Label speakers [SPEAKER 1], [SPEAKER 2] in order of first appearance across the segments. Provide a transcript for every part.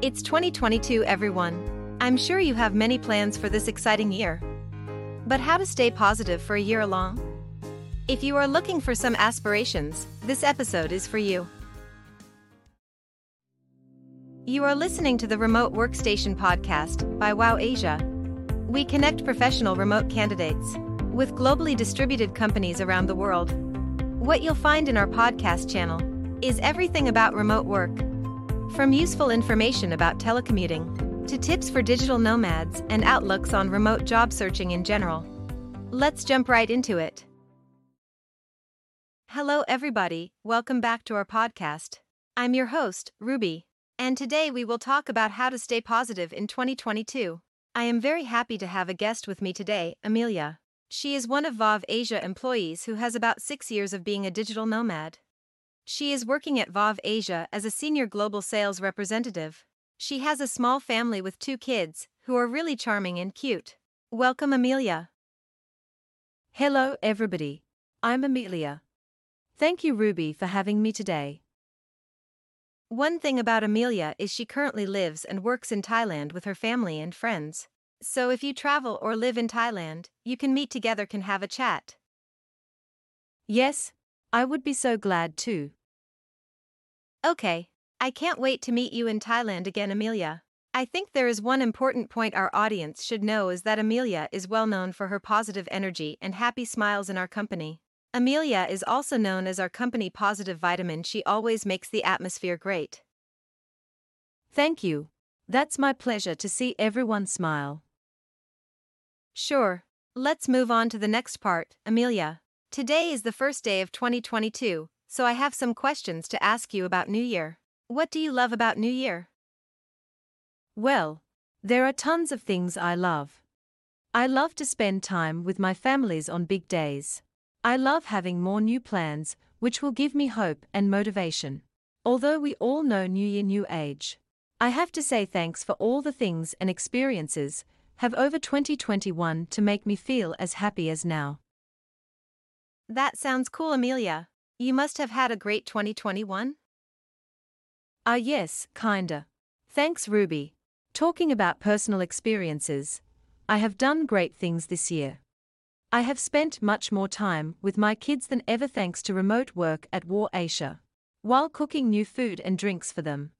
[SPEAKER 1] It's 2022, everyone. I'm sure you have many plans for this exciting year. But how to stay positive for a year along? If you are looking for some aspirations, this episode is for you. You are listening to the Remote Workstation Podcast by Waw Asia. We connect professional remote candidates with globally distributed companies around the world. What you'll find in our podcast channel is everything about remote work. From useful information about telecommuting to tips for digital nomads and outlooks on remote job searching in general. Let's jump right into it. Hello, everybody. Welcome back to our podcast. I'm your host, Ruby, and today we will talk about how to stay positive in 2022. I am very happy to have a guest with me today, Amelia. She is one of Waw Asia employees who has about six years of being a digital nomad. She is working at Waw Asia as a senior global sales representative. She has a small family with two kids, who are really charming and cute. Welcome, Amelia.
[SPEAKER 2] Hello, everybody. I'm Amelia. Thank you, Ruby, for having me today.
[SPEAKER 1] One thing about Amelia is she currently lives and works in Thailand with her family and friends. So if you travel or live in Thailand, you can meet together, can have a chat.
[SPEAKER 2] Yes, I would be so glad too.
[SPEAKER 1] Okay. I can't wait to meet you in Thailand again, Amelia. I think there is one important point our audience should know is that Amelia is well known for her positive energy and happy smiles in our company. Amelia is also known as our company positive vitamin. She always makes the atmosphere great.
[SPEAKER 2] Thank you. That's my pleasure to see everyone smile.
[SPEAKER 1] Sure. Let's move on to the next part, Amelia. Today is the first day of 2022, so I have some questions to ask you about New Year. What do you love about New Year?
[SPEAKER 2] Well, there are tons of things I love. I love to spend time with my families on big days. I love having more new plans, which will give me hope and motivation. Although we all know New Year, New Age. I have to say thanks for all the things and experiences have over 2021 to make me feel as happy as now.
[SPEAKER 1] That sounds cool, Amelia. You must have had a great 2021?
[SPEAKER 2] Ah, yes, kinda. Thanks, Ruby. Talking about personal experiences, I have done great things this year. I have spent much more time with my kids than ever thanks to remote work at Waw Asia, while cooking new food and drinks for them.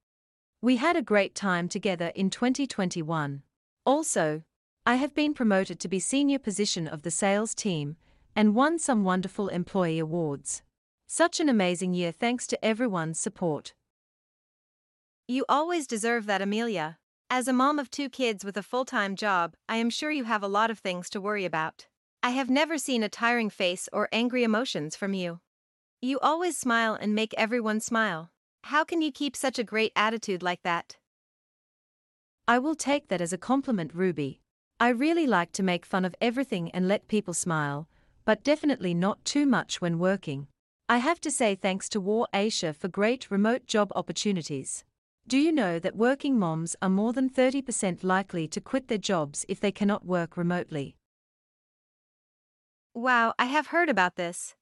[SPEAKER 2] We had a great time together in 2021. Also, I have been promoted to be senior position of the sales team and won some wonderful employee awards. Such an amazing year thanks to everyone's support.
[SPEAKER 1] You always deserve that, Amelia. As a mom of two kids with a full time job, I am sure you have a lot of things to worry about. I have never seen a tiring face or angry emotions from you. You always smile and make everyone smile. How can you keep such a great attitude like that?
[SPEAKER 2] I will take that as a compliment, Ruby. I really like to make fun of everything and let people smile, but definitely not too much when working. I have to say thanks to Waw Asia for great remote job opportunities. Do you know that working moms are more than 30% likely to quit their jobs if they cannot work remotely?
[SPEAKER 1] Wow, I have heard about this.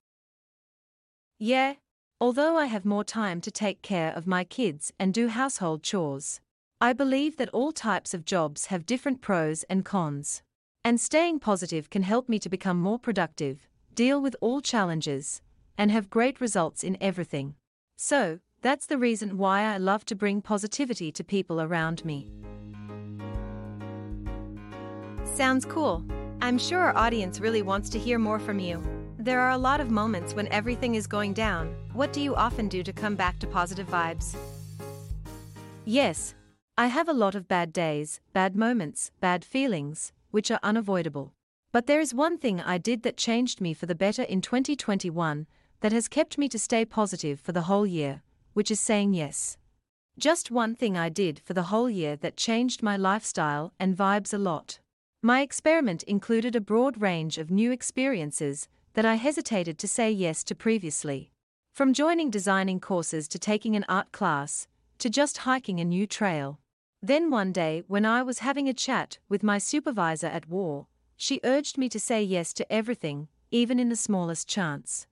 [SPEAKER 2] Yeah, although I have more time to take care of my kids and do household chores. I believe that all types of jobs have different pros and cons. And staying positive can help me to become more productive, deal with all challenges, and have great results in everything. So, that's the reason why I love to bring positivity to people around me.
[SPEAKER 1] Sounds cool. I'm sure our audience really wants to hear more from you. There are a lot of moments when everything is going down. What do you often do to come back to positive vibes?
[SPEAKER 2] Yes, I have a lot of bad days, bad moments, bad feelings, which are unavoidable. But there is one thing I did that changed me for the better in 2021, that has kept me to stay positive for the whole year, which is saying yes. Just one thing I did for the whole year that changed my lifestyle and vibes a lot. My experiment included a broad range of new experiences that I hesitated to say yes to previously. From joining designing courses to taking an art class, to just hiking a new trail. Then one day, when I was having a chat with my supervisor at war, she urged me to say yes to everything, even in the smallest chance.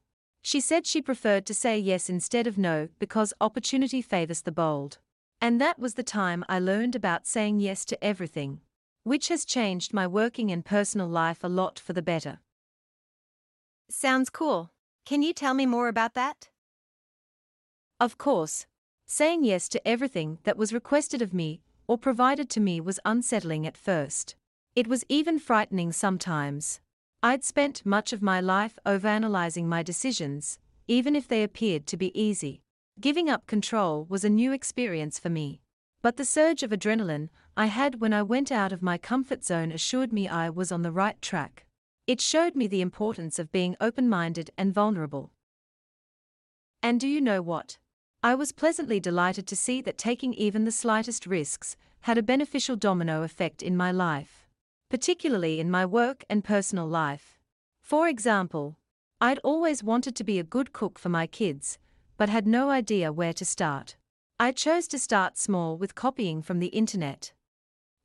[SPEAKER 2] She said she preferred to say yes instead of no because opportunity favors the bold. And that was the time I learned about saying yes to everything, which has changed my working and personal life a lot for the better.
[SPEAKER 1] Sounds cool. Can you tell me more about that?
[SPEAKER 2] Of course, saying yes to everything that was requested of me or provided to me was unsettling at first. It was even frightening sometimes. I'd spent much of my life overanalyzing my decisions, even if they appeared to be easy. Giving up control was a new experience for me. But the surge of adrenaline I had when I went out of my comfort zone assured me I was on the right track. It showed me the importance of being open minded and vulnerable. And do you know what? I was pleasantly delighted to see that taking even the slightest risks had a beneficial domino effect in my life, particularly in my work and personal life. For example, I'd always wanted to be a good cook for my kids, but had no idea where to start. I chose to start small with copying from the internet.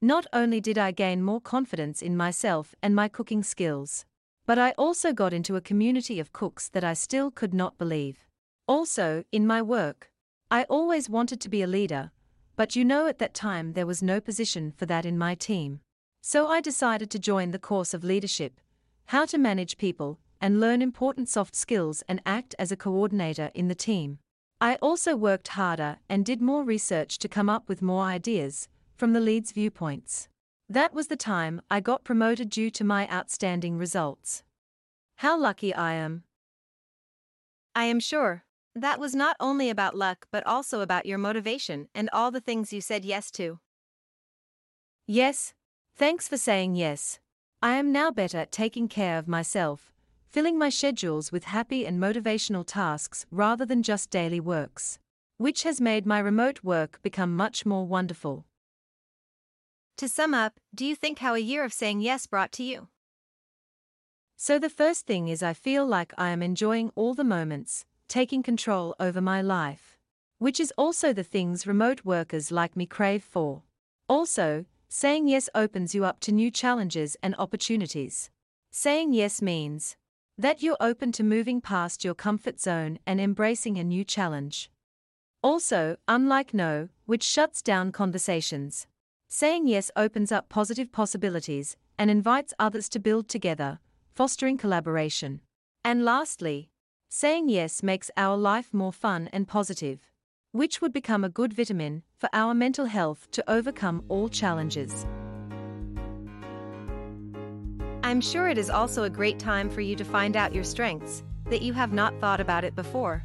[SPEAKER 2] Not only did I gain more confidence in myself and my cooking skills, but I also got into a community of cooks that I still could not believe. Also, in my work, I always wanted to be a leader, but you know at that time there was no position for that in my team. So I decided to join the course of leadership, how to manage people, and learn important soft skills and act as a coordinator in the team. I also worked harder and did more research to come up with more ideas, from the lead's viewpoints. That was the time I got promoted due to my outstanding results. How lucky I am!
[SPEAKER 1] I am sure. That was not only about luck but also about your motivation and all the things you said yes to.
[SPEAKER 2] Yes, thanks for saying yes. I am now better at taking care of myself, filling my schedules with happy and motivational tasks rather than just daily works, which has made my remote work become much more wonderful.
[SPEAKER 1] To sum up, do you think how a year of saying yes brought to you?
[SPEAKER 2] So, the first thing is I feel like I am enjoying all the moments, taking control over my life. Which is also the things remote workers like me crave for. Also, saying yes opens you up to new challenges and opportunities. Saying yes means that you're open to moving past your comfort zone and embracing a new challenge. Also, unlike no, which shuts down conversations, Saying yes opens up positive possibilities and invites others to build together, fostering collaboration. And lastly, saying yes makes our life more fun and positive, which would become a good vitamin for our mental health to overcome all challenges.
[SPEAKER 1] I'm sure it is also a great time for you to find out your strengths, that you have not thought about it before.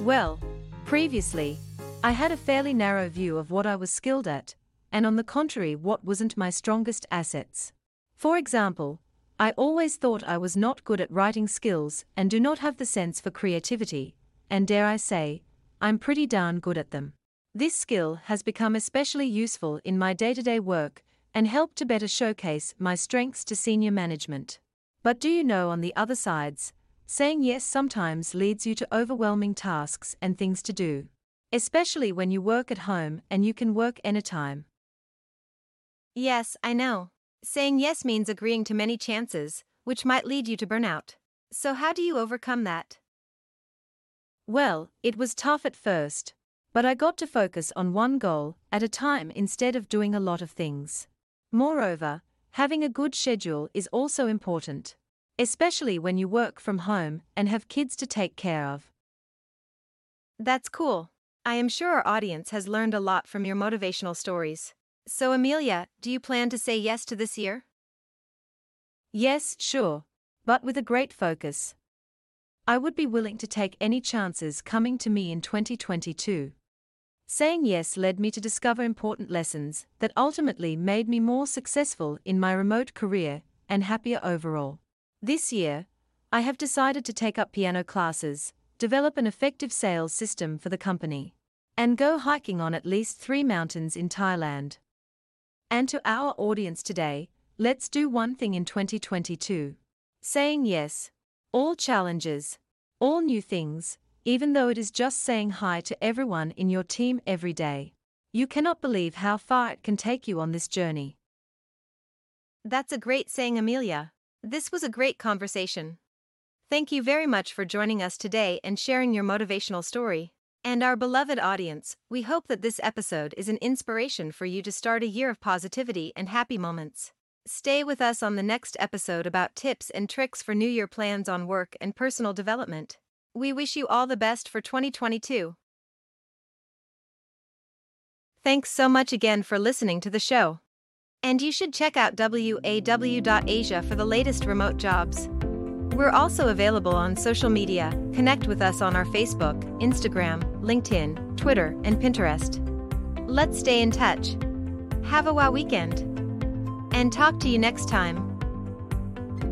[SPEAKER 2] Well, previously, I had a fairly narrow view of what I was skilled at, and on the contrary, what wasn't my strongest assets. For example, I always thought I was not good at writing skills and do not have the sense for creativity, and dare I say, I'm pretty darn good at them. This skill has become especially useful in my day to day work and helped to better showcase my strengths to senior management. But do you know on the other sides, saying yes sometimes leads you to overwhelming tasks and things to do. Especially when you work at home and you can work anytime.
[SPEAKER 1] Yes, I know. Saying yes means agreeing to many chances, which might lead you to burnout. So, how do you overcome that?
[SPEAKER 2] Well, it was tough at first, but I got to focus on one goal at a time instead of doing a lot of things. Moreover, having a good schedule is also important, especially when you work from home and have kids to take care of.
[SPEAKER 1] That's cool. I am sure our audience has learned a lot from your motivational stories. So, Amelia, do you plan to say yes to this year?
[SPEAKER 2] Yes, sure, but with a great focus. I would be willing to take any chances coming to me in 2022. Saying yes led me to discover important lessons that ultimately made me more successful in my remote career and happier overall. This year, I have decided to take up piano classes, develop an effective sales system for the company, and go hiking on at least three mountains in Thailand. And to our audience today, let's do one thing in 2022. Saying yes. All challenges. All new things, even though it is just saying hi to everyone in your team every day. You cannot believe how far it can take you on this journey.
[SPEAKER 1] That's a great saying, Amelia. This was a great conversation. Thank you very much for joining us today and sharing your motivational story.
[SPEAKER 2] And our beloved audience, we hope that this episode is an inspiration for you to start a year of positivity and happy moments. Stay with us on the next episode about tips and tricks for New Year plans on work and personal development. We wish you all the best for 2022. Thanks so much again for listening to the show. And you should check out waw.asia for the latest remote jobs. We're also available on social media. Connect with us on our Facebook, Instagram, LinkedIn, Twitter, and Pinterest. Let's stay in touch. Have a wow weekend. And talk to you next time.